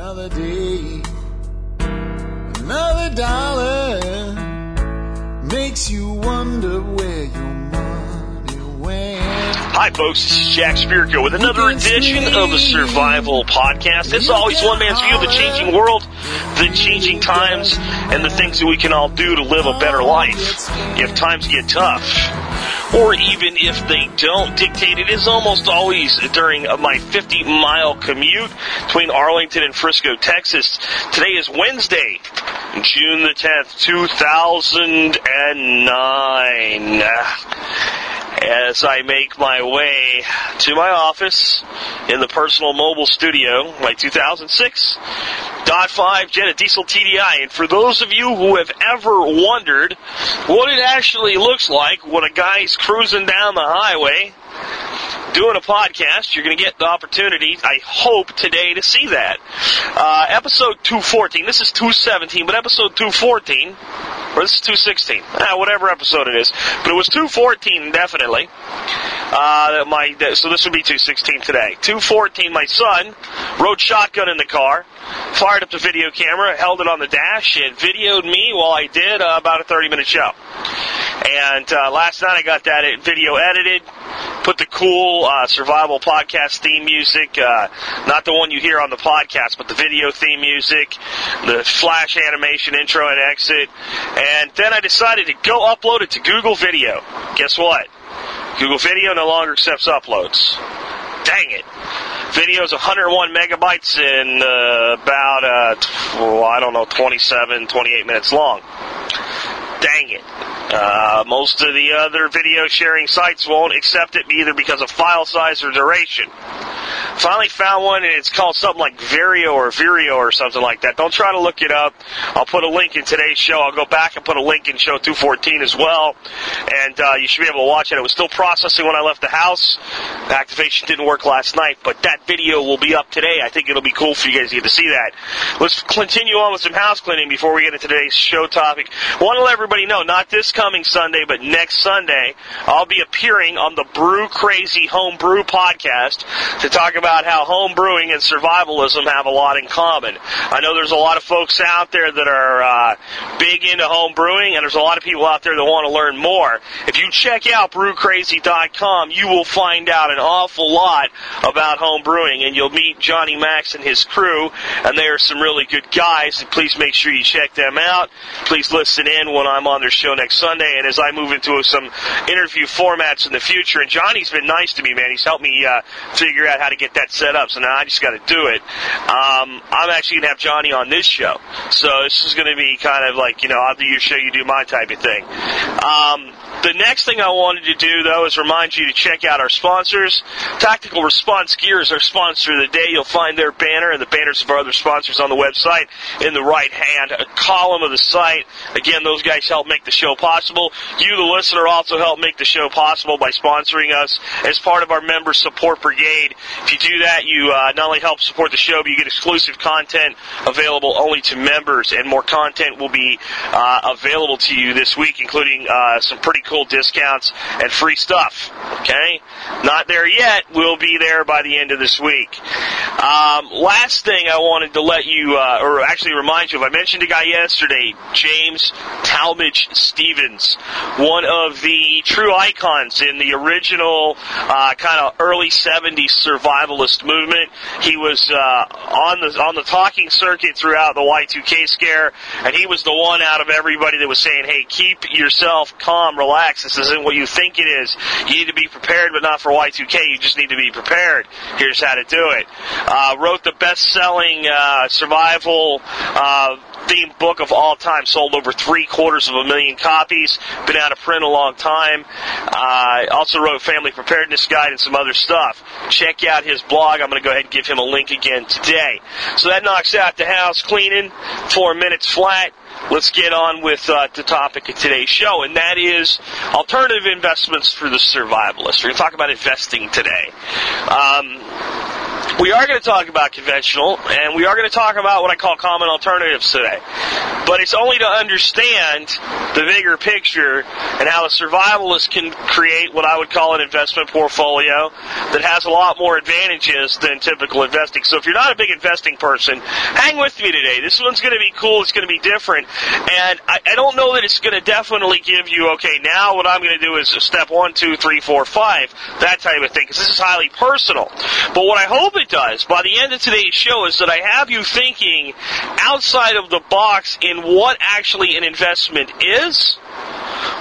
Another day, another dollar makes you Hi, folks. This is Jack Spirko with another edition of the Survival Podcast. It's always one man's view of the changing world, the changing times, and the things that we can all do to live a better life if times get tough. Or even if they don't dictate, it is almost always during my 50 mile commute between Arlington and Frisco, Texas. Today is Wednesday, June the 10th, 2009 ah. As I make my way to my office in the personal mobile studio, my 2006 Dot 5 Jetta Diesel TDI. And for those of you who have ever wondered what it actually looks like when a guy's cruising down the highway doing a podcast, you're going to get the opportunity, I hope, today to see that. Uh, episode 214, this is 217, but episode 214, or this is 216, ah, whatever episode it is, but it was 214 definitely. Uh, my, so this would be 216 today. 214, my son rode shotgun in the car, fired up the video camera, held it on the dash, and videoed me while I did uh, about a 30 minute show. And uh, last night I got that video edited, put the cool uh, survival podcast theme music, uh, not the one you hear on the podcast, but the video theme music, the flash animation intro and exit. And then I decided to go upload it to Google Video. Guess what? Google Video no longer accepts uploads. Dang it. Video is 101 megabytes and uh, about, uh, well, I don't know, 27, 28 minutes long. Dang it. Uh, most of the other video sharing sites won't accept it either because of file size or duration. Finally found one and it's called something like Vario or Virio or something like that. Don't try to look it up. I'll put a link in today's show. I'll go back and put a link in show 214 as well. And uh, you should be able to watch it. It was still processing when I left the house. The activation didn't work last night, but that video will be up today. I think it'll be cool for you guys to get to see that. Let's continue on with some house cleaning before we get into today's show topic. want to let everybody know, not this coming Sunday, but next Sunday, I'll be appearing on the Brew Crazy Home Brew podcast to talk about how home brewing and survivalism have a lot in common. I know there's a lot of folks out there that are uh, big into home brewing, and there's a lot of people out there that want to learn more. If you check out brewcrazy.com, you will find out an awful lot about home brewing, and you'll meet Johnny Max and his crew, and they are some really good guys. Please make sure you check them out. Please listen in when I'm on their show next Sunday, and as I move into some interview formats in the future. And Johnny's been nice to me, man. He's helped me uh, figure out how to get that set up. So now I just got to do it. Um, I'm actually gonna have Johnny on this show, so this is gonna be kind of like you know I'll do your show, you do my type of thing. Um, the next thing I wanted to do, though, is remind you to check out our sponsors. Tactical Response Gear is our sponsor of the day. You'll find their banner and the banners of our other sponsors on the website in the right hand column of the site. Again, those guys help make the show possible. You, the listener, also help make the show possible by sponsoring us as part of our member support brigade. If you do that, you uh, not only help support the show, but you get exclusive content available only to members, and more content will be uh, available to you this week, including uh, some pretty cool discounts and free stuff. Okay? Not there yet. We'll be there by the end of this week. Um, last thing I wanted to let you, uh, or actually remind you of, I mentioned a guy yesterday, James Talmage Stevens, one of the true icons in the original uh, kind of early 70s survivalist movement. He was uh, on the on the talking circuit throughout the Y2K scare, and he was the one out of everybody that was saying, "Hey, keep yourself calm, relax. This isn't what you think it is. You need to be prepared, but not for Y2K. You just need to be prepared. Here's how to do it." Uh, wrote the best-selling uh, survival uh, themed book of all time. Sold over three quarters of a million copies. Been out of print a long time. Uh, also wrote Family Preparedness Guide and some other stuff. Check out his blog. I'm going to go ahead and give him a link again today. So that knocks out the house cleaning. Four minutes flat let's get on with uh, the topic of today's show, and that is alternative investments for the survivalist. We're going to talk about investing today. Um, We are going to talk about conventional, and we are going to talk about what I call common alternatives today. But it's only to understand the bigger picture and how a survivalist can create what I would call an investment portfolio that has a lot more advantages than typical investing. So if you're not a big investing person, hang with me today. This one's going to be cool. It's going to be different. And I, I don't know that it's going to definitely give you, okay, now what I'm going to do is step one, two, three, four, five, that type of thing, because this is highly personal. But what I hope it does by the end of today's show is that I have you thinking outside of the box in what actually an investment is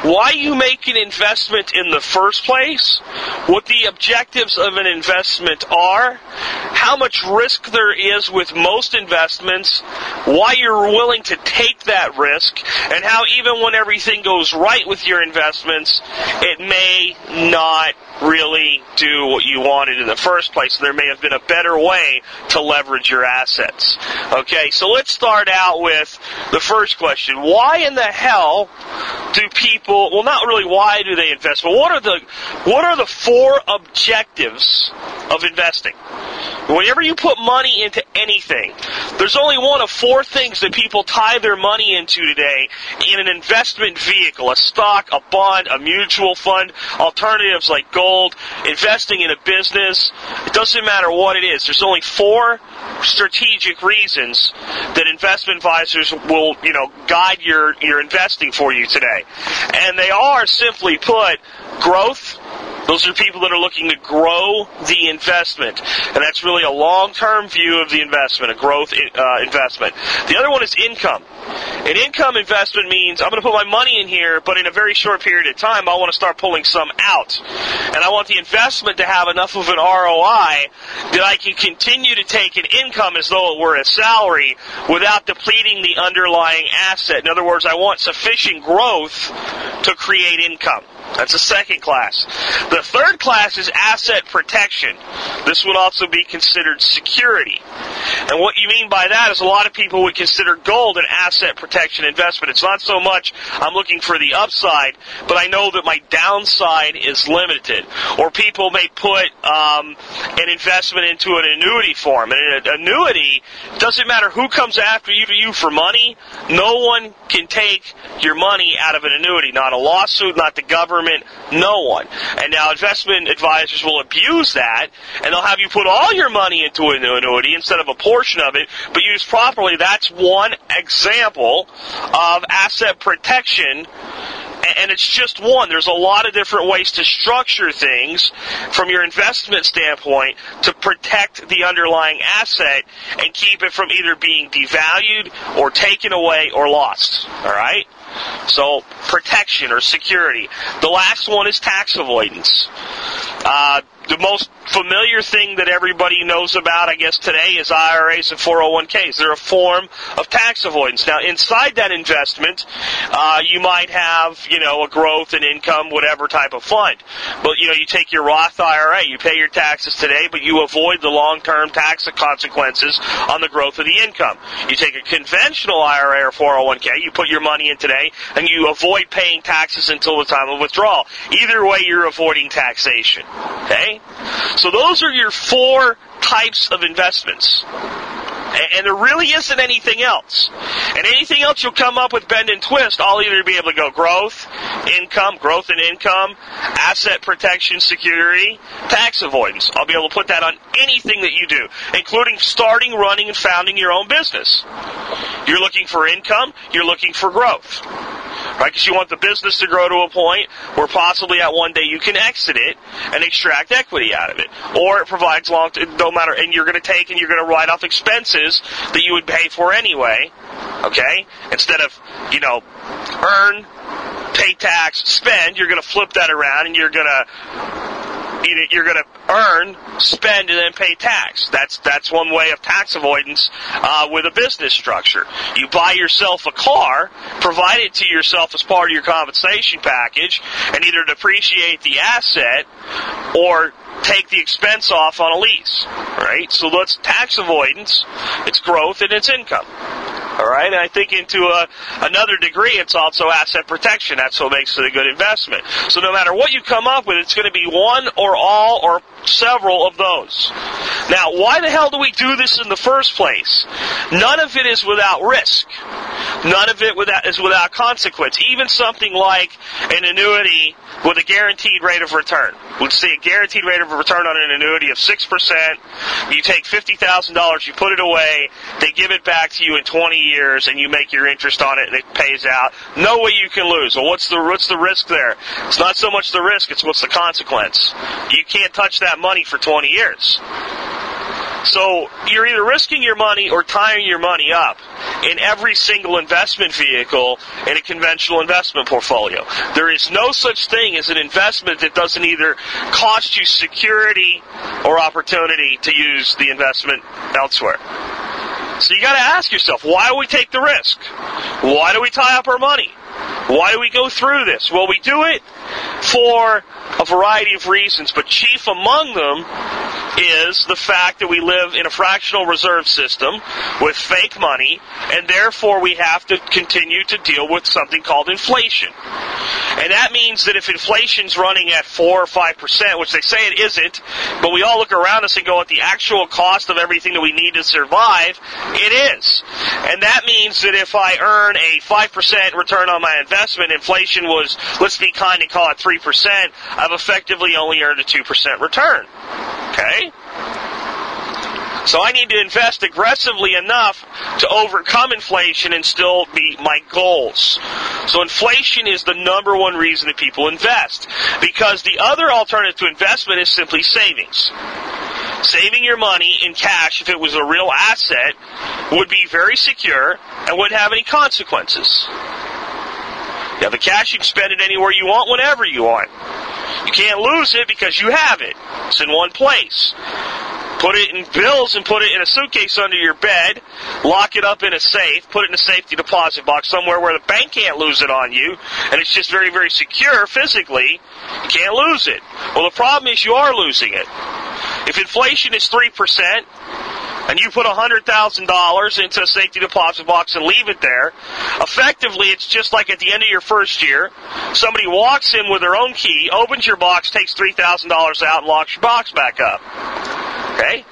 why you make an investment in the first place, what the objectives of an investment are, how much risk there is with most investments, why you're willing to take that risk, and how even when everything goes right with your investments, it may not really do what you wanted in the first place. There may have been a better way to leverage your assets. Okay, so let's start out with the first question. Why in the hell do people, well not really why do they invest, but what are the, what are the four objectives of investing? Whenever you put money into anything, there's only one of four things that people tie their money into today in an investment vehicle, a stock, a bond, a mutual fund, alternatives like gold, investing in a business. It doesn't matter what it is. There's only four strategic reasons that investment advisors will, you know, guide your, your investing for you today. And they are simply put growth, those are people that are looking to grow the investment. And that's really a long-term view of the investment, a growth uh, investment. The other one is income. An income investment means I'm going to put my money in here, but in a very short period of time, I want to start pulling some out. And I want the investment to have enough of an ROI that I can continue to take an income as though it were a salary without depleting the underlying asset. In other words, I want sufficient growth to create income. That's a second class. The third class is asset protection. This would also be considered security. And what you mean by that is a lot of people would consider gold an asset protection investment. It's not so much I'm looking for the upside, but I know that my downside is limited. Or people may put um, an investment into an annuity form. And an annuity doesn't matter who comes after you to you for money. No one can take your money out of an annuity. Not a lawsuit, not the government government, no one. And now investment advisors will abuse that, and they'll have you put all your money into an annuity instead of a portion of it, but used properly. That's one example of asset protection and it's just one. There's a lot of different ways to structure things from your investment standpoint to protect the underlying asset and keep it from either being devalued or taken away or lost. All right? So, protection or security. The last one is tax avoidance. Uh, the most familiar thing that everybody knows about, I guess, today is IRAs and 401ks. They're a form of tax avoidance. Now, inside that investment, uh, you might have, you know, a growth and income, whatever type of fund. But, you know, you take your Roth IRA, you pay your taxes today, but you avoid the long-term tax consequences on the growth of the income. You take a conventional IRA or 401k, you put your money in today, and you avoid paying taxes until the time of withdrawal. Either way, you're avoiding taxation. Okay? So those are your four types of investments. And there really isn't anything else. And anything else you'll come up with bend and twist, I'll either be able to go growth, income, growth and income, asset protection, security, tax avoidance. I'll be able to put that on anything that you do, including starting, running, and founding your own business. You're looking for income, you're looking for growth right? Because you want the business to grow to a point where possibly at one day you can exit it and extract equity out of it, or it provides long, no matter, and you're going to take and you're going to write off expenses that you would pay for anyway, okay? Instead of you know earn, pay tax, spend, you're going to flip that around and you're going to you're going to earn, spend, and then pay tax. That's that's one way of tax avoidance uh, with a business structure. You buy yourself a car, provide it to yourself as part of your compensation package, and either depreciate the asset or take the expense off on a lease. Right? So that's tax avoidance, it's growth, and it's income. All right, and I think into a, another degree, it's also asset protection. That's what makes it a good investment. So no matter what you come up with, it's going to be one or all or several of those. Now, why the hell do we do this in the first place? None of it is without risk. None of it without, is without consequence. Even something like an annuity with a guaranteed rate of return. Let's see a guaranteed rate of return on an annuity of 6%. You take $50,000, you put it away, they give it back to you in 20 years, and you make your interest on it, and it pays out. No way you can lose. Well, what's the, what's the risk there? It's not so much the risk, it's what's the consequence. You can't touch that money for 20 years. So you're either risking your money or tying your money up in every single investment vehicle in a conventional investment portfolio. There is no such thing as an investment that doesn't either cost you security or opportunity to use the investment elsewhere. So you gotta ask yourself, why do we take the risk? Why do we tie up our money? Why do we go through this? Well, we do it for a variety of reasons, but chief among them is the fact that we live in a fractional reserve system with fake money, and therefore we have to continue to deal with something called inflation. And that means that if inflation's running at 4 or 5%, which they say it isn't, but we all look around us and go at the actual cost of everything that we need to survive, it is. And that means that if I earn a 5% return on my investment, inflation was, let's be kind and call it 3%, I've effectively only earned a 2% return. Okay? So I need to invest aggressively enough to overcome inflation and still meet my goals. So inflation is the number one reason that people invest. Because the other alternative to investment is simply savings. Saving your money in cash, if it was a real asset, would be very secure and wouldn't have any consequences. Have the cash, you can spend it anywhere you want, whenever you want. You can't lose it because you have it. It's in one place. Put it in bills and put it in a suitcase under your bed. Lock it up in a safe. Put it in a safety deposit box somewhere where the bank can't lose it on you. And it's just very, very secure physically. You can't lose it. Well, the problem is you are losing it. If inflation is 3%, and you put $100,000 into a safety deposit box and leave it there, effectively it's just like at the end of your first year, somebody walks in with their own key, opens your box, takes $3,000 out and locks your box back up. Okay?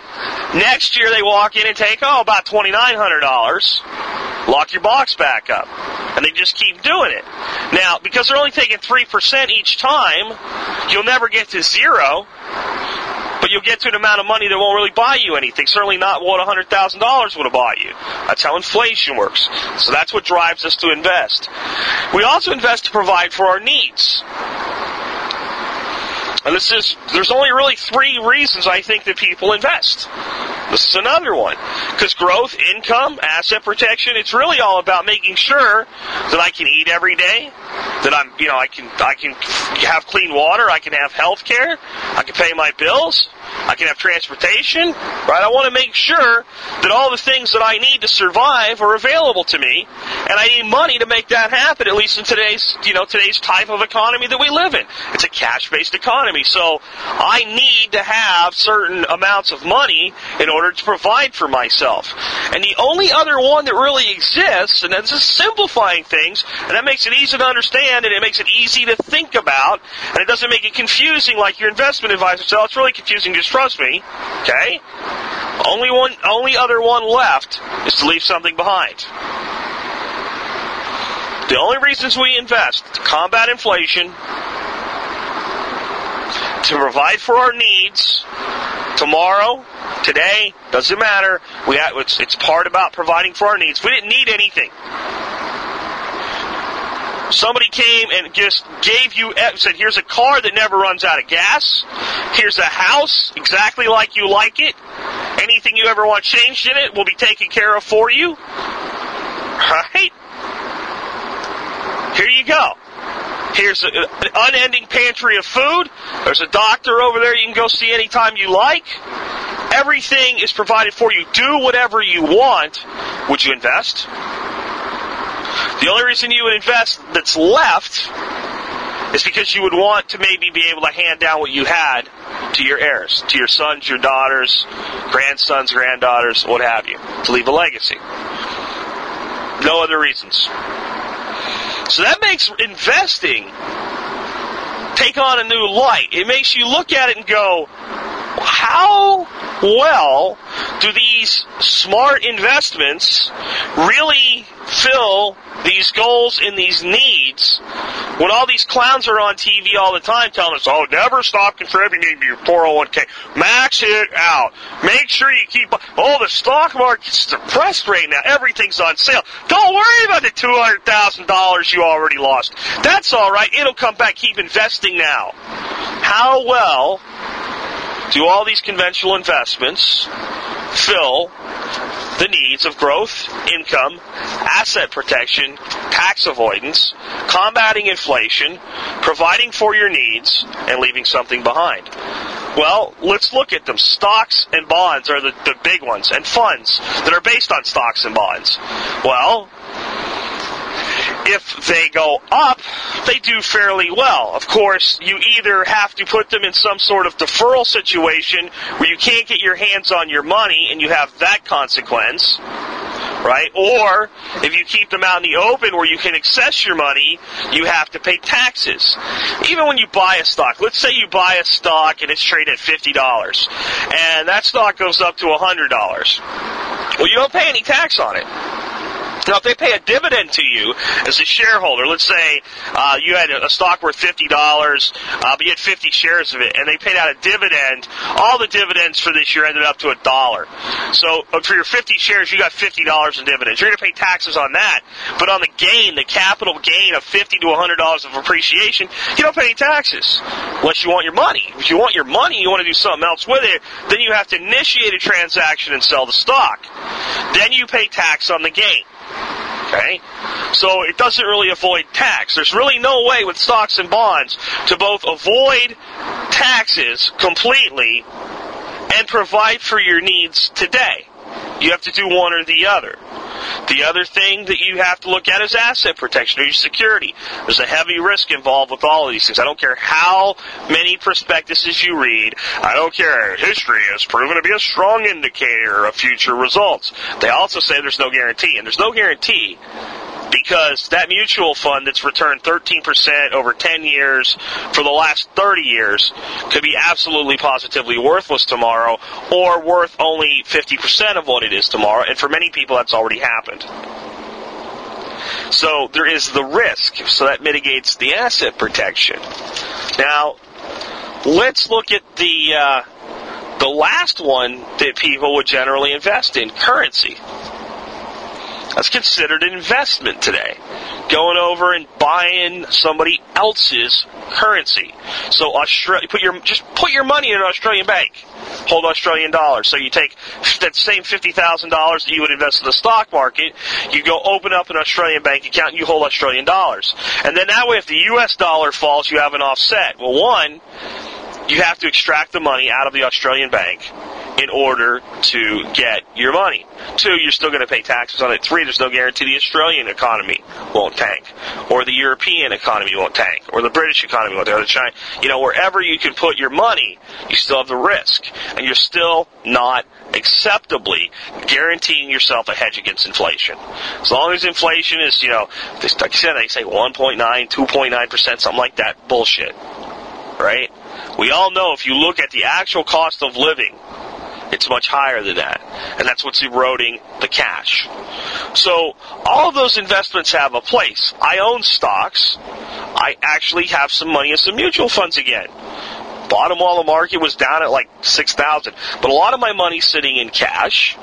Next year they walk in and take, oh, about $2,900, lock your box back up. And they just keep doing it. Now, because they're only taking 3% each time, you'll never get to zero but you'll get to an amount of money that won't really buy you anything. Certainly not what $100,000 would have bought you. That's how inflation works. So that's what drives us to invest. We also invest to provide for our needs. And this is, there's only really three reasons I think that people invest. This is another one. Because growth, income, asset protection, it's really all about making sure that I can eat every day, that I'm, you know, I can, I can have clean water, I can have health care, I can pay my bills, I can have transportation, right? I want to make sure that all the things that I need to survive are available to me, and I need money to make that happen, at least in today's, you know, today's type of economy that we live in. It's a cash-based economy, so I need to have certain amounts of money in order to provide for myself. And the only other one that really exists, and that's just simplifying things, and that makes it easy to understand, and it makes it easy to think about, and it doesn't make it confusing like your investment advisor said, it's really confusing, just trust me, okay? Only one, only other one left is to leave something behind. The only reasons we invest to combat inflation, to provide for our needs tomorrow, today, doesn't matter. We have, it's, it's part about providing for our needs. We didn't need anything. Somebody came and just gave you, eh, said, here's a car that never runs out of gas. Here's a house exactly like you like it. Anything you ever want changed in it will be taken care of for you. Right? Here you go. Here's a, an unending pantry of food. There's a doctor over there you can go see anytime you like. Everything is provided for you. Do whatever you want. Would you invest? The only reason you would invest that's left is because you would want to maybe be able to hand down what you had to your heirs, to your sons, your daughters, grandsons, granddaughters, what have you, to leave a legacy. No other reasons. So that makes investing take on a new light. It makes you look at it and go, how well do these smart investments really fill these goals and these needs when all these clowns are on TV all the time telling us, oh, never stop contributing to your 401k. Max it out. Make sure you keep, oh, the stock market's depressed right now. Everything's on sale. Don't worry about the $200,000 you already lost. That's alright. It'll come back. Keep investing now. How well do all these conventional investments fill the needs of growth, income, asset protection, tax avoidance, combating inflation, providing for your needs, and leaving something behind? Well, let's look at them. Stocks and bonds are the, the big ones, and funds that are based on stocks and bonds. Well, if they go up, they do fairly well. Of course, you either have to put them in some sort of deferral situation where you can't get your hands on your money and you have that consequence, right? Or if you keep them out in the open where you can access your money, you have to pay taxes. Even when you buy a stock, let's say you buy a stock and it's traded at $50 and that stock goes up to $100. Well, you don't pay any tax on it. Now, if they pay a dividend to you as a shareholder, let's say uh, you had a stock worth fifty dollars, uh, but you had fifty shares of it, and they paid out a dividend. All the dividends for this year ended up to a dollar. So uh, for your fifty shares, you got fifty dollars in dividends. You're going to pay taxes on that, but on the gain, the capital gain of fifty to hundred dollars of appreciation, you don't pay any taxes unless you want your money. If you want your money, you want to do something else with it, then you have to initiate a transaction and sell the stock. Then you pay tax on the gain. Okay? So it doesn't really avoid tax. There's really no way with stocks and bonds to both avoid taxes completely and provide for your needs today. You have to do one or the other. The other thing that you have to look at is asset protection or your security. There's a heavy risk involved with all of these things. I don't care how many prospectuses you read. I don't care. History has proven to be a strong indicator of future results. They also say there's no guarantee, and there's no guarantee because that mutual fund that's returned 13% over 10 years for the last 30 years could be absolutely positively worthless tomorrow or worth only 50% of what it is tomorrow. And for many people, that's already happened. So there is the risk. So that mitigates the asset protection. Now, let's look at the, uh, the last one that people would generally invest in, currency. That's considered an investment today. Going over and buying somebody else's currency. So Australia, put your just put your money in an Australian bank. Hold Australian dollars. So you take that same fifty thousand dollars that you would invest in the stock market. You go open up an Australian bank account. and You hold Australian dollars, and then that way, if the U.S. dollar falls, you have an offset. Well, one, you have to extract the money out of the Australian bank in order to get your money. Two, you're still going to pay taxes on it. Three, there's no guarantee the Australian economy won't tank, or the European economy won't tank, or the British economy won't tank, or the China. You know, wherever you can put your money, you still have the risk, and you're still not acceptably guaranteeing yourself a hedge against inflation. As long as inflation is, you know, like I said, they say 1.9, 2.9 percent, something like that. Bullshit, right? We all know if you look at the actual cost of living it's much higher than that. And that's what's eroding the cash. So all of those investments have a place. I own stocks. I actually have some money in some mutual funds again. Bottom while the market was down at like 6,000. But a lot of my money's sitting in cash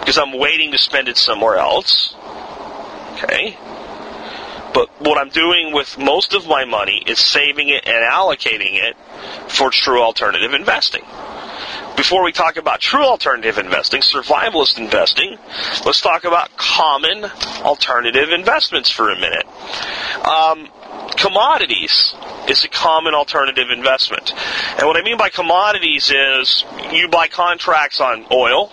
because I'm waiting to spend it somewhere else. Okay. But what I'm doing with most of my money is saving it and allocating it for true alternative investing. Before we talk about true alternative investing, survivalist investing, let's talk about common alternative investments for a minute. Um, commodities is a common alternative investment. And what I mean by commodities is you buy contracts on oil,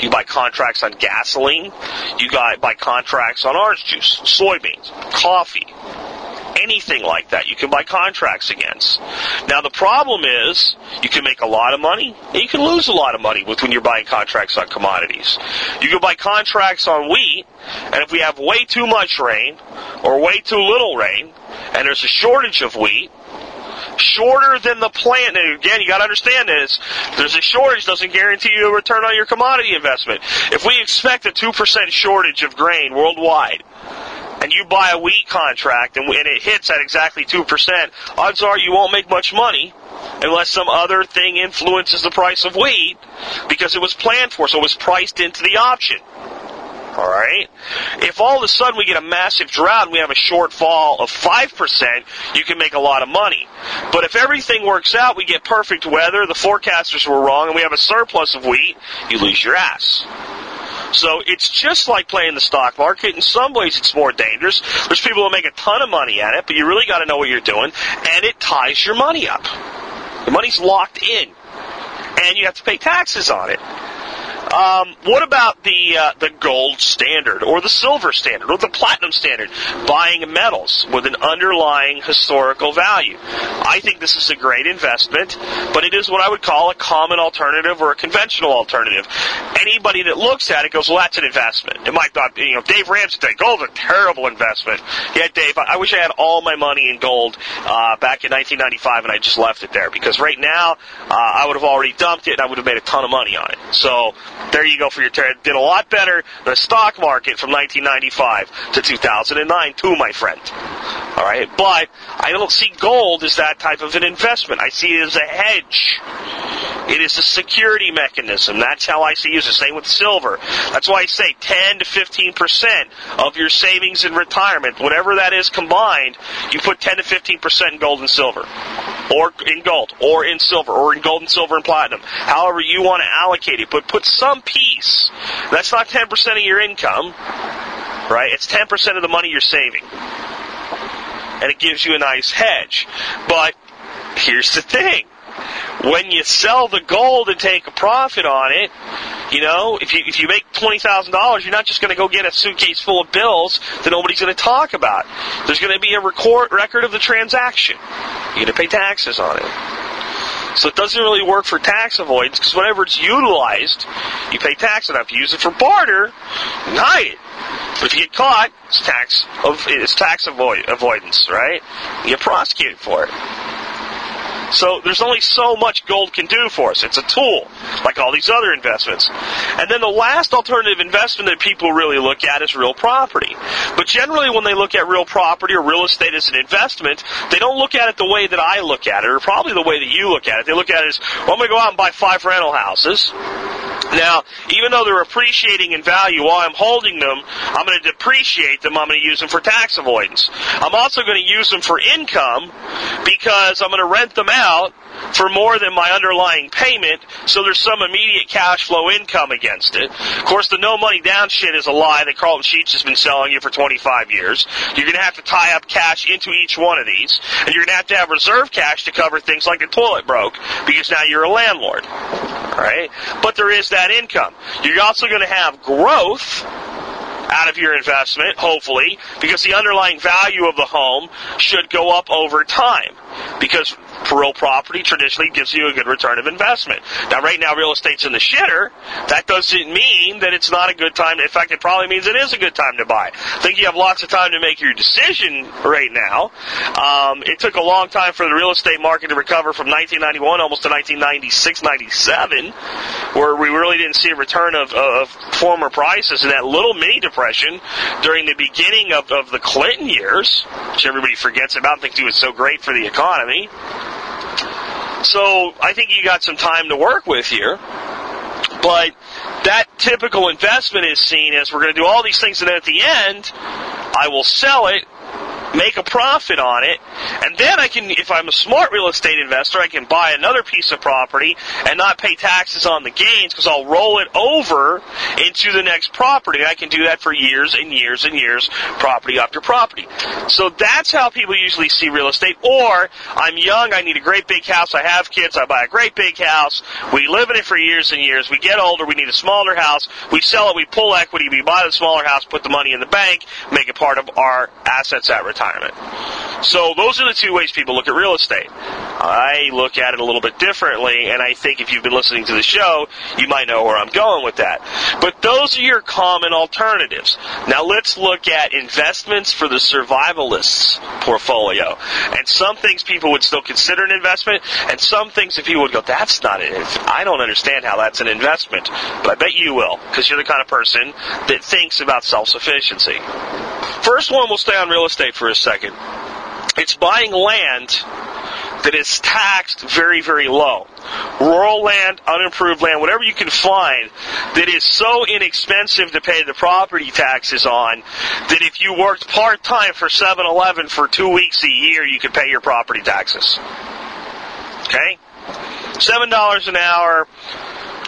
you buy contracts on gasoline, you buy contracts on orange juice, soybeans, coffee, anything like that you can buy contracts against. Now the problem is you can make a lot of money and you can lose a lot of money with when you're buying contracts on commodities. You can buy contracts on wheat And if we have way too much rain or way too little rain, and there's a shortage of wheat, shorter than the plant. And again, you got to understand this. There's a shortage doesn't guarantee you a return on your commodity investment. If we expect a 2% shortage of grain worldwide, and you buy a wheat contract and, and it hits at exactly 2%, odds are you won't make much money unless some other thing influences the price of wheat because it was planned for, so it was priced into the option. Alright? If all of a sudden we get a massive drought and we have a shortfall of 5%, you can make a lot of money. But if everything works out, we get perfect weather, the forecasters were wrong, and we have a surplus of wheat, you lose your ass. So it's just like playing the stock market. In some ways, it's more dangerous. There's people who make a ton of money at it, but you really got to know what you're doing, and it ties your money up. The money's locked in, and you have to pay taxes on it. Um, what about the uh, the gold standard or the silver standard or the platinum standard? Buying metals with an underlying historical value. I think this is a great investment, but it is what I would call a common alternative or a conventional alternative. Anybody that looks at it goes, "Well, that's an investment." It might not, be, you know, Dave Ramsey say gold's a terrible investment. Yeah, Dave, I, I wish I had all my money in gold uh, back in 1995 and I just left it there because right now uh, I would have already dumped it and I would have made a ton of money on it. So there you go for your trade. Did a lot better the stock market from 1995 to 2009, too, my friend. All right, but I don't see gold as that type of an investment. I see it as a hedge. It is a security mechanism. That's how I see it. The same with silver. That's why I say 10 to 15 percent of your savings in retirement, whatever that is combined, you put 10 to 15 percent in gold and silver, or in gold, or in silver, or in gold and silver and platinum. However you want to allocate it, but put some piece. That's not 10 percent of your income, right? It's 10 percent of the money you're saving, and it gives you a nice hedge. But here's the thing when you sell the gold and take a profit on it, you know, if you if you make twenty thousand dollars, you're not just going to go get a suitcase full of bills that nobody's going to talk about. There's going to be a record record of the transaction. You're going to pay taxes on it. So it doesn't really work for tax avoidance because whenever it's utilized, you pay tax on it. If you use it for barter, you it. But if you get caught, it's tax it's tax avoid, avoidance, right? You get prosecuted for it. So there's only so much gold can do for us. It's a tool, like all these other investments. And then the last alternative investment that people really look at is real property. But generally when they look at real property or real estate as an investment, they don't look at it the way that I look at it, or probably the way that you look at it. They look at it as, well, I'm going to go out and buy five rental houses. Now, even though they're appreciating in value while I'm holding them, I'm going to depreciate them. I'm going to use them for tax avoidance. I'm also going to use them for income because I'm going to rent them out for more than my underlying payment, so there's some immediate cash flow income against it. Of course, the no money down shit is a lie that Carleton Sheets has been selling you for 25 years. You're going to have to tie up cash into each one of these, and you're going to have to have reserve cash to cover things like the toilet broke, because now you're a landlord. Right? But there is that income. You're also going to have growth out of your investment, hopefully, because the underlying value of the home should go up over time. Because real property traditionally gives you a good return of investment. Now, right now, real estate's in the shitter. That doesn't mean that it's not a good time. In fact, it probably means it is a good time to buy. I think you have lots of time to make your decision right now. Um, it took a long time for the real estate market to recover from 1991 almost to 1996, 97, where we really didn't see a return of, of former prices and that little mini depression during the beginning of, of the Clinton years, which everybody forgets about and thinks he was so great for the economy. So I think you got some time to work with here. But that typical investment is seen as we're going to do all these things, and at the end, I will sell it, make a profit on it, and then I can, if I'm a smart real estate investor, I can buy another piece of property and not pay taxes on the gains because I'll roll it over into the next property. I can do that for years and years and years, property after property. So that's how people usually see real estate. Or I'm young, I need a great big house, I have kids, I buy a great big house, we live in it for years and years, we get older, we need a smaller house, we sell it, we pull equity, we buy the smaller house, put the money in the bank, make it part of our assets at retirement retirement. So those are the two ways people look at real estate. I look at it a little bit differently, and I think if you've been listening to the show, you might know where I'm going with that. But those are your common alternatives. Now let's look at investments for the survivalists portfolio. And some things people would still consider an investment, and some things if people would go, that's not it. I don't understand how that's an investment. But I bet you will, because you're the kind of person that thinks about self-sufficiency. First one, we'll stay on real estate for a second. It's buying land that is taxed very, very low. Rural land, unimproved land, whatever you can find that is so inexpensive to pay the property taxes on that if you worked part time for 7 Eleven for two weeks a year, you could pay your property taxes. Okay? $7 an hour,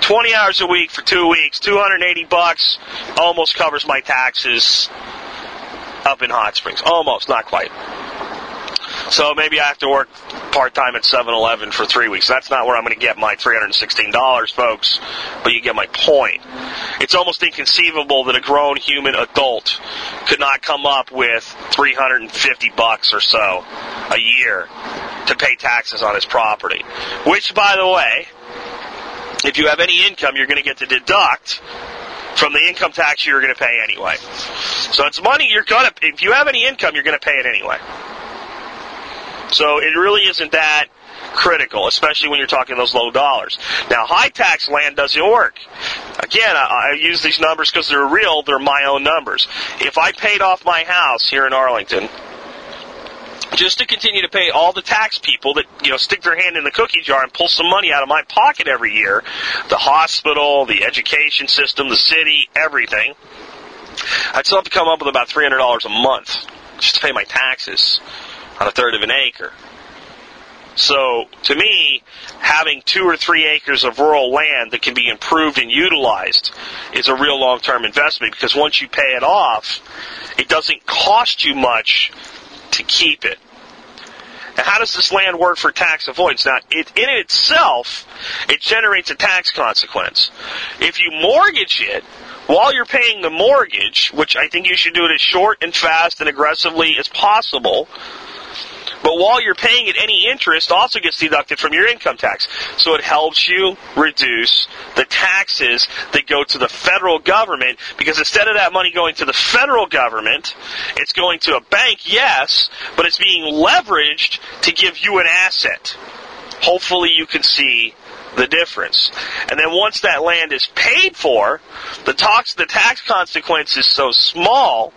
20 hours a week for two weeks, 280 bucks, almost covers my taxes up in Hot Springs. Almost, not quite. So maybe I have to work part time at 7 Eleven for three weeks. That's not where I'm going to get my $316, folks, but you get my point. It's almost inconceivable that a grown human adult could not come up with 350 bucks or so a year to pay taxes on his property. Which, by the way, if you have any income, you're going to get to deduct from the income tax you're going to pay anyway. So it's money you're going to, if you have any income, you're going to pay it anyway. So it really isn't that critical, especially when you're talking those low dollars. Now, high tax land doesn't work. Again, I, I use these numbers because they're real, they're my own numbers. If I paid off my house here in Arlington, just to continue to pay all the tax people that you know stick their hand in the cookie jar and pull some money out of my pocket every year the hospital the education system the city everything i'd still have to come up with about $300 a month just to pay my taxes on a third of an acre so to me having two or three acres of rural land that can be improved and utilized is a real long-term investment because once you pay it off it doesn't cost you much to keep it. Now, how does this land work for tax avoidance? Now, it, in itself, it generates a tax consequence. If you mortgage it, while you're paying the mortgage, which I think you should do it as short and fast and aggressively as possible, but while you're paying it, any interest also gets deducted from your income tax. So it helps you reduce the taxes that go to the federal government because instead of that money going to the federal government, it's going to a bank, yes, but it's being leveraged to give you an asset. Hopefully you can see the difference. And then once that land is paid for, the tax, the tax consequence is so small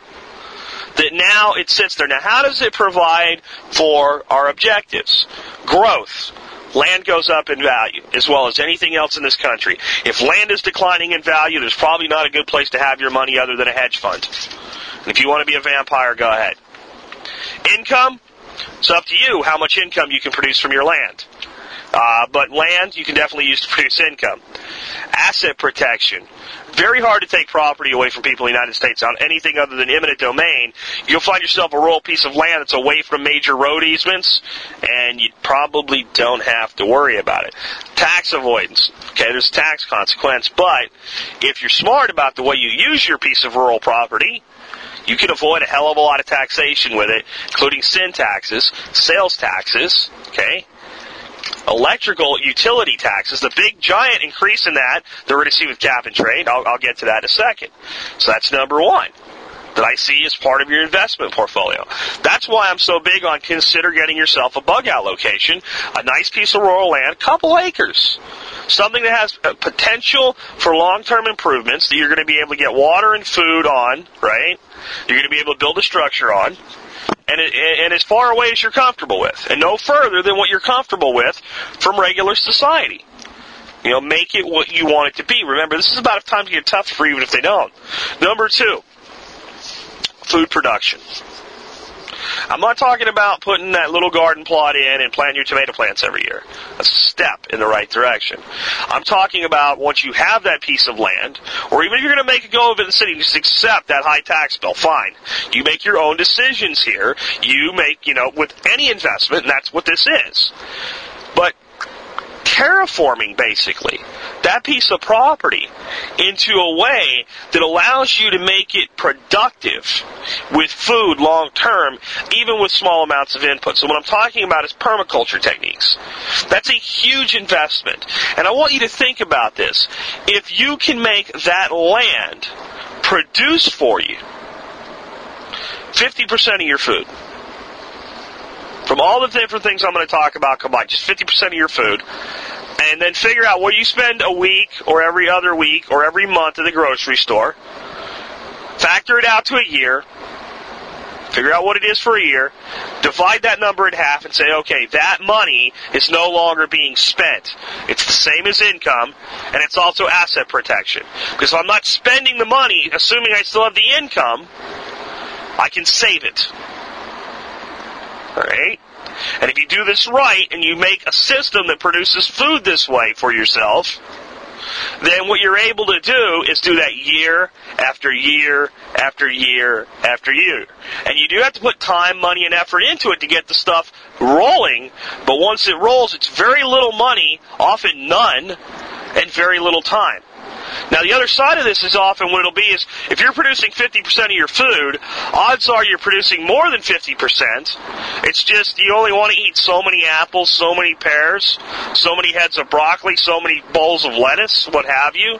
that now it sits there. Now, how does it provide for our objectives? Growth. Land goes up in value, as well as anything else in this country. If land is declining in value, there's probably not a good place to have your money other than a hedge fund. And if you want to be a vampire, go ahead. Income, it's up to you how much income you can produce from your land. Uh, but land you can definitely use to produce income. Asset protection. Very hard to take property away from people in the United States on anything other than eminent domain. You'll find yourself a rural piece of land that's away from major road easements, and you probably don't have to worry about it. Tax avoidance. Okay, there's tax consequence, but if you're smart about the way you use your piece of rural property, you can avoid a hell of a lot of taxation with it, including sin taxes, sales taxes, okay? Electrical utility taxes, the big giant increase in that that we're going to see with cap and trade. I'll, I'll get to that in a second. So that's number one that I see as part of your investment portfolio. That's why I'm so big on consider getting yourself a bug out location, a nice piece of rural land, a couple acres. Something that has uh, potential for long-term improvements that you're going to be able to get water and food on, right? You're going to be able to build a structure on. And, it, and as far away as you're comfortable with, and no further than what you're comfortable with from regular society. You know, make it what you want it to be. Remember, this is about a time to get tough for even if they don't. Number two, food production. I'm not talking about putting that little garden plot in and planting your tomato plants every year. A step in the right direction. I'm talking about once you have that piece of land, or even if you're going to make a go of it in the city, just accept that high tax bill. Fine. You make your own decisions here. You make, you know, with any investment, and that's what this is. But terraforming basically that piece of property into a way that allows you to make it productive with food long term, even with small amounts of input. So what I'm talking about is permaculture techniques. That's a huge investment. And I want you to think about this. If you can make that land produce for you 50% of your food, from all the different things I'm going to talk about combined, just 50% of your food, and then figure out what you spend a week or every other week or every month at the grocery store. Factor it out to a year. Figure out what it is for a year. Divide that number in half and say, okay, that money is no longer being spent. It's the same as income, and it's also asset protection. Because if I'm not spending the money, assuming I still have the income, I can save it. Alright? And if you do this right and you make a system that produces food this way for yourself, then what you're able to do is do that year after year after year after year. And you do have to put time, money, and effort into it to get the stuff rolling, but once it rolls, it's very little money, often none, and very little time. Now, the other side of this is often what it'll be is if you're producing 50% of your food, odds are you're producing more than 50%. It's just you only want to eat so many apples, so many pears, so many heads of broccoli, so many bowls of lettuce, what have you.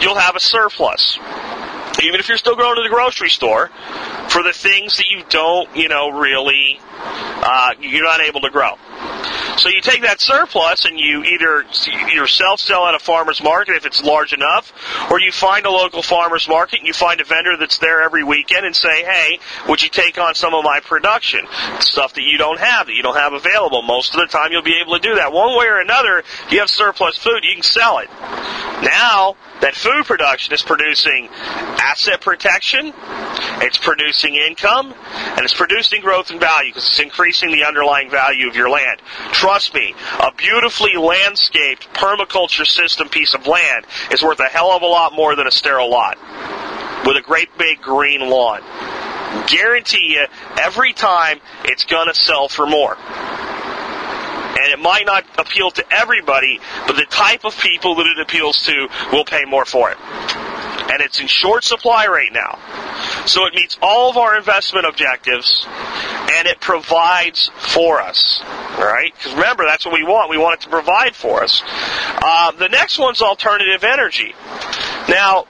You'll have a surplus even if you're still going to the grocery store, for the things that you don't, you know, really, uh, you're not able to grow. So you take that surplus and you either yourself sell at a farmer's market if it's large enough, or you find a local farmer's market and you find a vendor that's there every weekend and say, hey, would you take on some of my production? Stuff that you don't have, that you don't have available. Most of the time you'll be able to do that. One way or another, you have surplus food, you can sell it. Now, that food production is producing asset protection, it's producing income, and it's producing growth and value because it's increasing the underlying value of your land. Trust me, a beautifully landscaped permaculture system piece of land is worth a hell of a lot more than a sterile lot with a great big green lawn. Guarantee you, every time it's gonna sell for more and it might not appeal to everybody, but the type of people that it appeals to will pay more for it. And it's in short supply right now. So it meets all of our investment objectives and it provides for us. Alright? Because remember, that's what we want. We want it to provide for us. Uh, the next one's alternative energy. Now,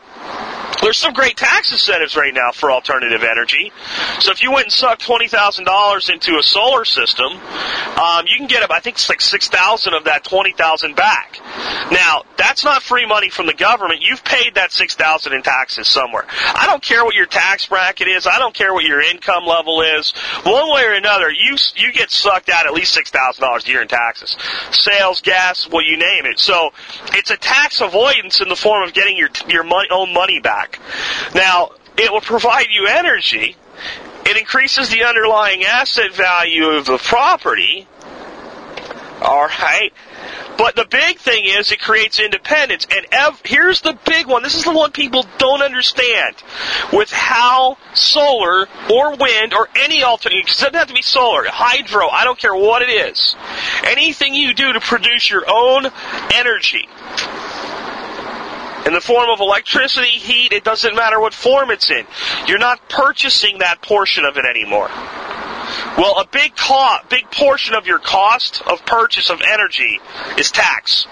there's some great tax incentives right now for alternative energy. So if you went and sucked twenty thousand dollars into a solar system, um, you can get up. I think it's like six thousand of that twenty thousand back. Now that's not free money from the government. You've paid that six thousand in taxes somewhere. I don't care what your tax bracket is. I don't care what your income level is. One way or another, you you get sucked out at least six thousand dollars a year in taxes, sales, gas, well you name it. So it's a tax avoidance in the form of getting your your money, own money back. Now, it will provide you energy. It increases the underlying asset value of the property. Alright? But the big thing is it creates independence. And ev- here's the big one. This is the one people don't understand. With how solar or wind or any alternative, because it doesn't have to be solar, hydro, I don't care what it is. Anything you do to produce your own energy in the form of electricity, heat, it doesn't matter what form it's in. You're not purchasing that portion of it anymore. Well, a big co- big portion of your cost of purchase of energy is tax.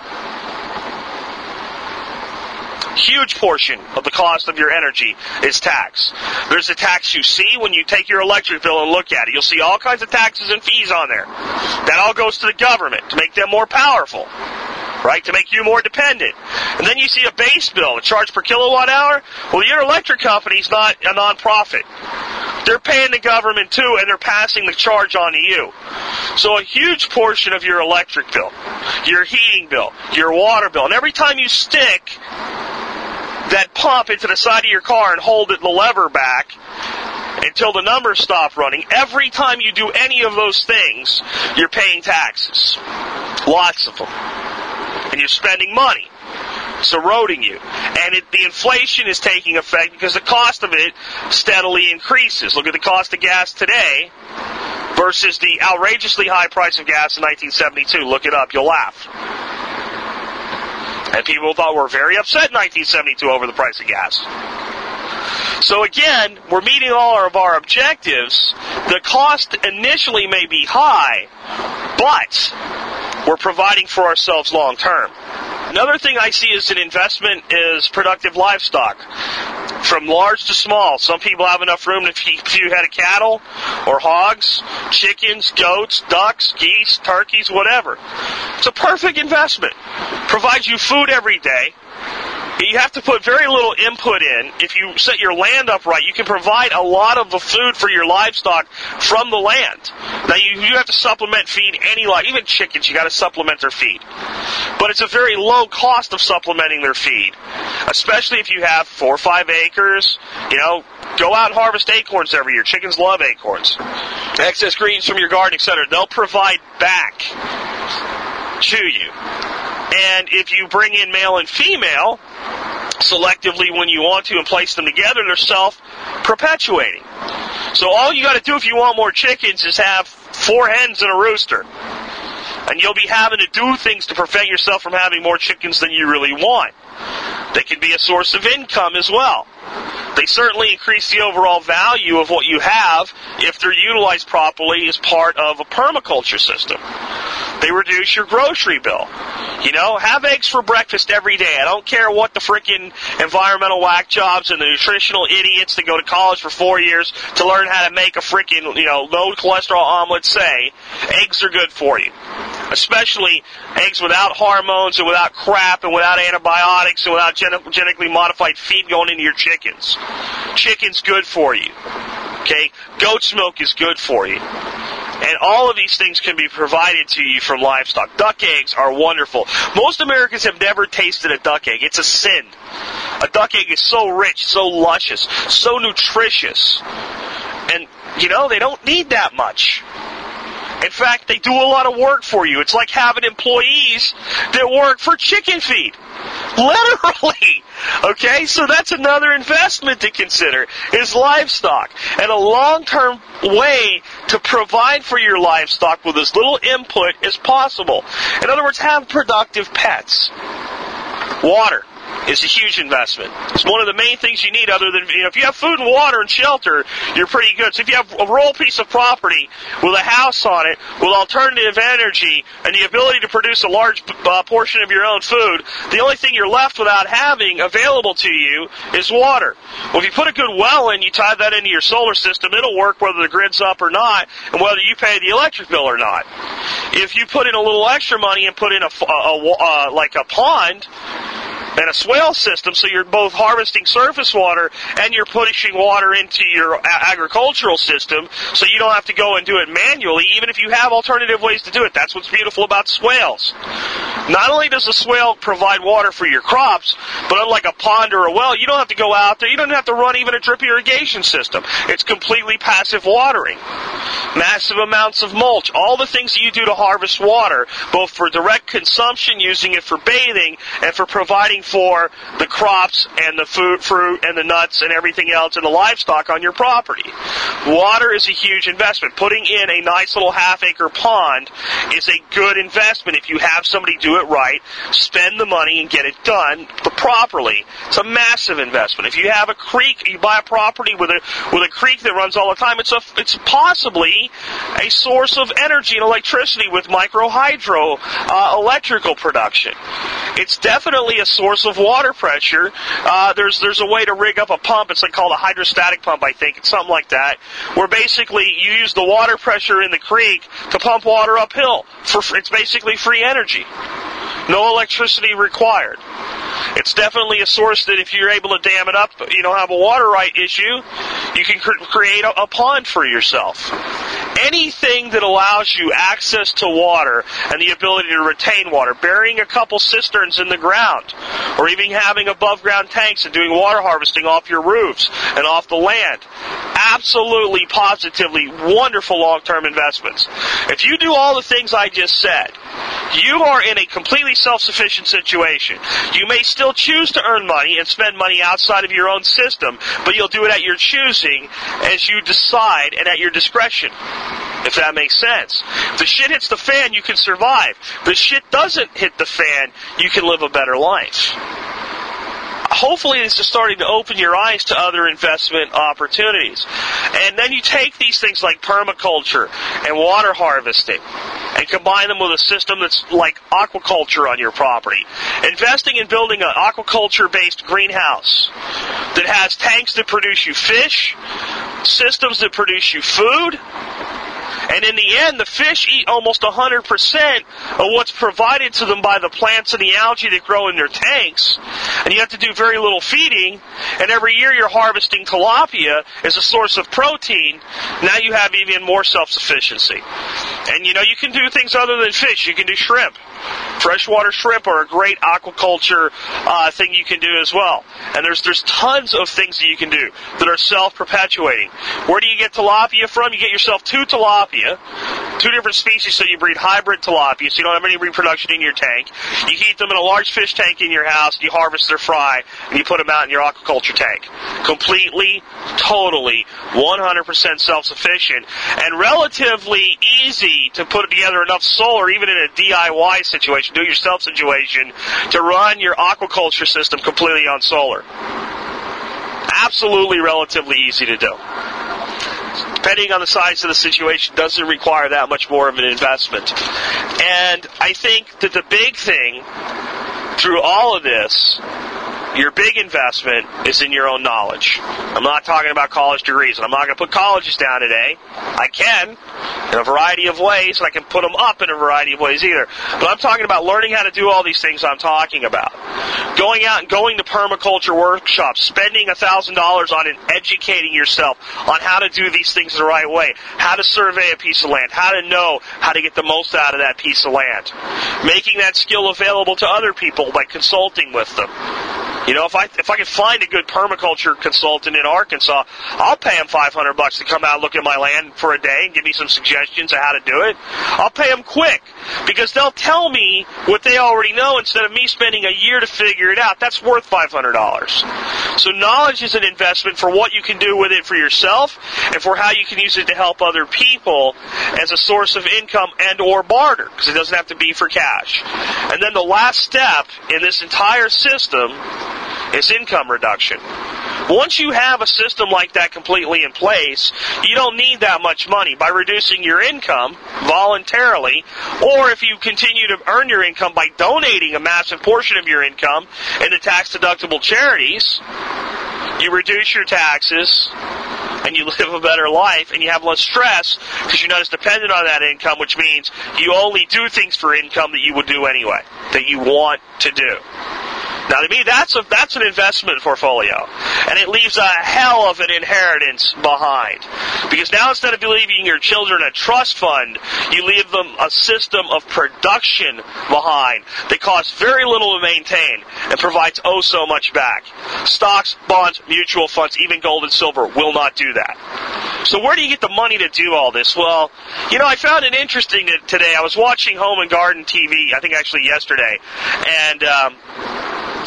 Huge portion of the cost of your energy is tax. There's a tax you see when you take your electric bill and look at it. You'll see all kinds of taxes and fees on there. That all goes to the government to make them more powerful right? To make you more dependent. And then you see a base bill, a charge per kilowatt hour. Well, your electric company's not a nonprofit. They're paying the government too, and they're passing the charge on to you. So a huge portion of your electric bill, your heating bill, your water bill, and every time you stick that pump into the side of your car and hold it the lever back until the numbers stop running. Every time you do any of those things, you're paying taxes. Lots of them and you're spending money. It's eroding you. And it, the inflation is taking effect because the cost of it steadily increases. Look at the cost of gas today versus the outrageously high price of gas in 1972. Look it up, you'll laugh. And people thought we were very upset in 1972 over the price of gas. So again, we're meeting all of our objectives. The cost initially may be high, but we're providing for ourselves long term. Another thing I see as an investment is productive livestock. From large to small. Some people have enough room to feed a few head of cattle or hogs, chickens, goats, ducks, geese, turkeys, whatever. It's a perfect investment. Provides you food every day you have to put very little input in. If you set your land up right, you can provide a lot of the food for your livestock from the land. Now you, you have to supplement feed any like even chickens, you got to supplement their feed. But it's a very low cost of supplementing their feed, especially if you have four or five acres. You know, go out and harvest acorns every year. Chickens love acorns. Excess greens from your garden, etc. They'll provide back to you. And if you bring in male and female, selectively when you want to and place them together, they're self perpetuating. So all you got to do if you want more chickens is have four hens and a rooster. And you'll be having to do things to prevent yourself from having more chickens than you really want. They can be a source of income as well. They certainly increase the overall value of what you have if they're utilized properly as part of a permaculture system. They reduce your grocery bill. You know, have eggs for breakfast every day. I don't care what the freaking environmental whack jobs and the nutritional idiots that go to college for four years to learn how to make a freaking, you know, low cholesterol omelet say. Eggs are good for you. Especially eggs without hormones and without crap and without antibiotics and without genetically modified feed going into your chickens. Chicken's good for you. Okay? Goat's milk is good for you. And all of these things can be provided to you from livestock. Duck eggs are wonderful. Most Americans have never tasted a duck egg. It's a sin. A duck egg is so rich, so luscious, so nutritious. And, you know, they don't need that much. In fact, they do a lot of work for you. It's like having employees that work for chicken feed. Literally. Okay, so that's another investment to consider is livestock. And a long-term way to provide for your livestock with as little input as possible. In other words, have productive pets. Water is a huge investment. It's one of the main things you need other than, you know, if you have food and water and shelter, you're pretty good. So if you have a rural piece of property with a house on it, with alternative energy, and the ability to produce a large uh, portion of your own food, the only thing you're left without having available to you is water. Well, if you put a good well in, you tie that into your solar system, it'll work whether the grid's up or not, and whether you pay the electric bill or not. If you put in a little extra money and put in a, a, a uh, like a pond, and a swale system, so you're both harvesting surface water and you're pushing water into your a- agricultural system, so you don't have to go and do it manually, even if you have alternative ways to do it. That's what's beautiful about swales. Not only does a swale provide water for your crops, but unlike a pond or a well, you don't have to go out there, you don't have to run even a drip irrigation system. It's completely passive watering. Massive amounts of mulch, all the things that you do to harvest water, both for direct consumption, using it for bathing, and for providing for the crops and the food, fruit and the nuts and everything else and the livestock on your property. Water is a huge investment. Putting in a nice little half acre pond is a good investment if you have somebody do it right, spend the money and get it done properly. It's a massive investment. If you have a creek, you buy a property with a with a creek that runs all the time. It's a it's possibly a source of energy and electricity with micro hydro uh, electrical production. It's definitely a source of water pressure. Uh, there's there's a way to rig up a pump. It's like called a hydrostatic pump, I think. It's something like that, where basically you use the water pressure in the creek to pump water uphill. For it's basically free energy. No electricity required. It's definitely a source that if you're able to dam it up, you don't have a water right issue, you can cr- create a, a pond for yourself. Anything that allows you access to water and the ability to retain water, burying a couple cisterns in the ground, or even having above ground tanks and doing water harvesting off your roofs and off the land. Absolutely, positively wonderful long term investments. If you do all the things I just said, you are in a completely self-sufficient situation. You may still choose to earn money and spend money outside of your own system, but you'll do it at your choosing as you decide and at your discretion. if that makes sense. If the shit hits the fan, you can survive. If the shit doesn't hit the fan, you can live a better life hopefully this is starting to open your eyes to other investment opportunities. And then you take these things like permaculture and water harvesting and combine them with a system that's like aquaculture on your property. Investing in building an aquaculture based greenhouse that has tanks that produce you fish, systems that produce you food, and in the end, the fish eat almost 100% of what's provided to them by the plants and the algae that grow in their tanks. And you have to do very little feeding. And every year you're harvesting tilapia as a source of protein. Now you have even more self-sufficiency. And you know, you can do things other than fish. You can do shrimp. Freshwater shrimp are a great aquaculture uh, thing you can do as well. And there's there's tons of things that you can do that are self-perpetuating. Where do you get tilapia from? You get yourself two tilapia, two different species, so you breed hybrid tilapia, so you don't have any reproduction in your tank. You heat them in a large fish tank in your house, you harvest their fry, and you put them out in your aquaculture tank. Completely, totally, 100% self-sufficient, and relatively easy to put together enough solar, even in a DIY situation, do it yourself situation, to run your aquaculture system completely on solar. Absolutely relatively easy to do. Depending on the size of the situation, doesn't require that much more of an investment. And I think that the big thing through all of this your big investment is in your own knowledge. I'm not talking about college degrees, and I'm not going to put colleges down today. I can in a variety of ways, and I can put them up in a variety of ways either. But I'm talking about learning how to do all these things I'm talking about. Going out and going to permaculture workshops, spending $1,000 on it, educating yourself on how to do these things the right way, how to survey a piece of land, how to know how to get the most out of that piece of land. Making that skill available to other people by consulting with them. You know, if I if I can find a good permaculture consultant in Arkansas, I'll pay him 500 bucks to come out and look at my land for a day and give me some suggestions of how to do it. I'll pay them quick because they'll tell me what they already know instead of me spending a year to figure it out. That's worth $500. So knowledge is an investment for what you can do with it for yourself and for how you can use it to help other people as a source of income and or barter because it doesn't have to be for cash. And then the last step in this entire system is income reduction. Once you have a system like that completely in place, you don't need that much money. By reducing your income voluntarily, or if you continue to earn your income by donating a massive portion of your income into tax deductible charities, you reduce your taxes and you live a better life and you have less stress because you're not as dependent on that income, which means you only do things for income that you would do anyway, that you want to do. Now, to me, that's a that's an investment portfolio, and it leaves a hell of an inheritance behind. Because now, instead of leaving your children a trust fund, you leave them a system of production behind that costs very little to maintain and provides oh so much back. Stocks, bonds, mutual funds, even gold and silver will not do that. So, where do you get the money to do all this? Well, you know, I found it interesting today. I was watching Home and Garden TV, I think actually yesterday, and. Um,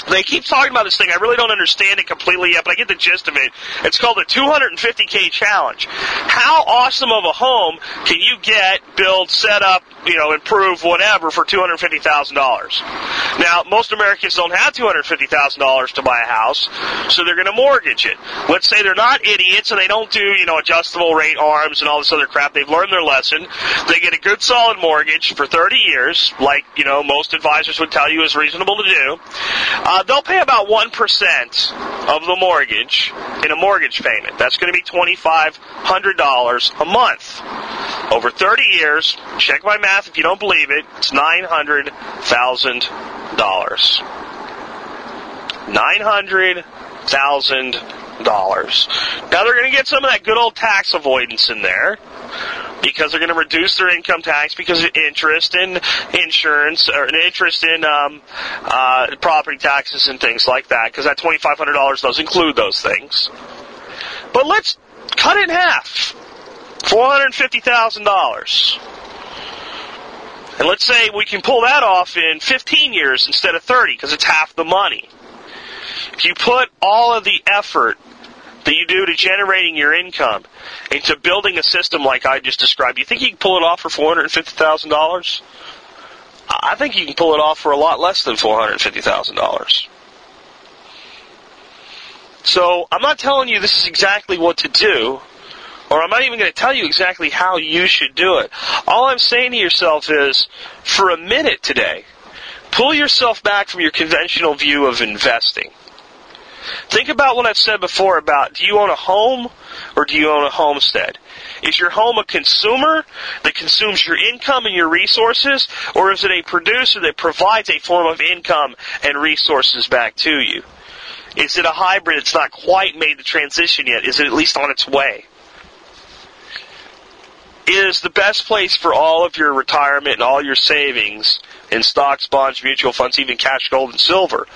they keep talking about this thing. I really don't understand it completely yet, but I get the gist of it. It's called the 250k challenge. How awesome of a home can you get, build, set up, you know, improve, whatever, for $250,000? Now, most Americans don't have $250,000 to buy a house, so they're going to mortgage it. Let's say they're not idiots and they don't do, you know, adjustable rate arms and all this other crap. They've learned their lesson. They get a good solid mortgage for 30 years, like, you know, most advisors would tell you is reasonable to do. Uh, they'll pay about 1% of the mortgage in a mortgage payment. That's going to be $2,500 a month. Over 30 years, check my math if you don't believe it, it's $900,000. $900,000 dollars. Now they're going to get some of that good old tax avoidance in there because they're going to reduce their income tax because of interest in insurance or an interest in um, uh, property taxes and things like that. Because that twenty five hundred dollars does include those things. But let's cut it in half, four hundred fifty thousand dollars. And let's say we can pull that off in 15 years instead of 30 because it's half the money. If you put all of the effort that you do to generating your income and to building a system like I just described, you think you can pull it off for $450,000? I think you can pull it off for a lot less than $450,000. So I'm not telling you this is exactly what to do, or I'm not even going to tell you exactly how you should do it. All I'm saying to yourself is, for a minute today, pull yourself back from your conventional view of investing. Think about what I've said before about do you own a home or do you own a homestead? Is your home a consumer that consumes your income and your resources, or is it a producer that provides a form of income and resources back to you? Is it a hybrid that's not quite made the transition yet? Is it at least on its way? Is the best place for all of your retirement and all your savings in stocks, bonds, mutual funds, even cash, gold, and silver?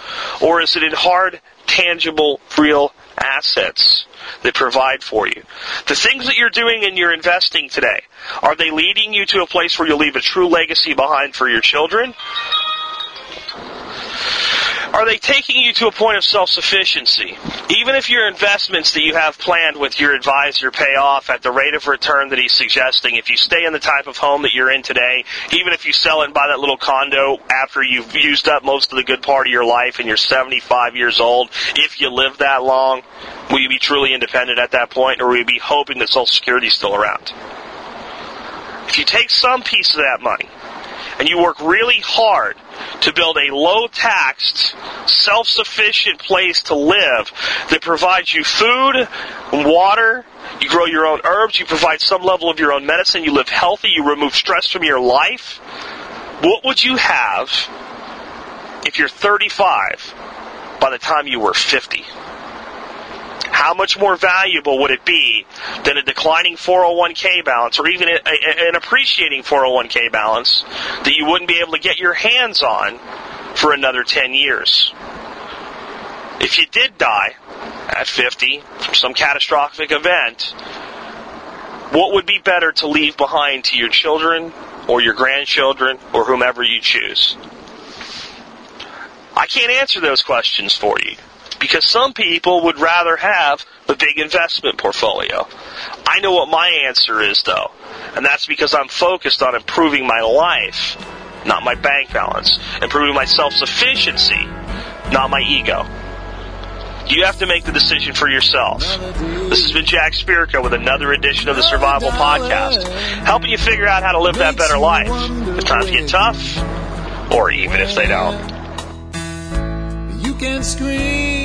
Or is it in hard, tangible, real assets that provide for you? The things that you're doing and you're investing today, are they leading you to a place where you'll leave a true legacy behind for your children? Are they taking you to a point of self-sufficiency? Even if your investments that you have planned with your advisor pay off at the rate of return that he's suggesting, if you stay in the type of home that you're in today, even if you sell and buy that little condo after you've used up most of the good part of your life and you're 75 years old, if you live that long, will you be truly independent at that point or will you be hoping that Social Security is still around? If you take some piece of that money and you work really hard to build a low taxed, self sufficient place to live that provides you food, and water, you grow your own herbs, you provide some level of your own medicine, you live healthy, you remove stress from your life, what would you have if you're 35 by the time you were 50? How much more valuable would it be than a declining 401k balance or even a, a, an appreciating 401k balance that you wouldn't be able to get your hands on for another 10 years? If you did die at 50 from some catastrophic event, what would be better to leave behind to your children or your grandchildren or whomever you choose? I can't answer those questions for you because some people would rather have a big investment portfolio. I know what my answer is though, and that's because I'm focused on improving my life, not my bank balance, improving my self-sufficiency, not my ego. You have to make the decision for yourself. This has been Jack Spirko with another edition of the Survival Podcast, helping you figure out how to live that better life if times get tough, or even if they don't. You can scream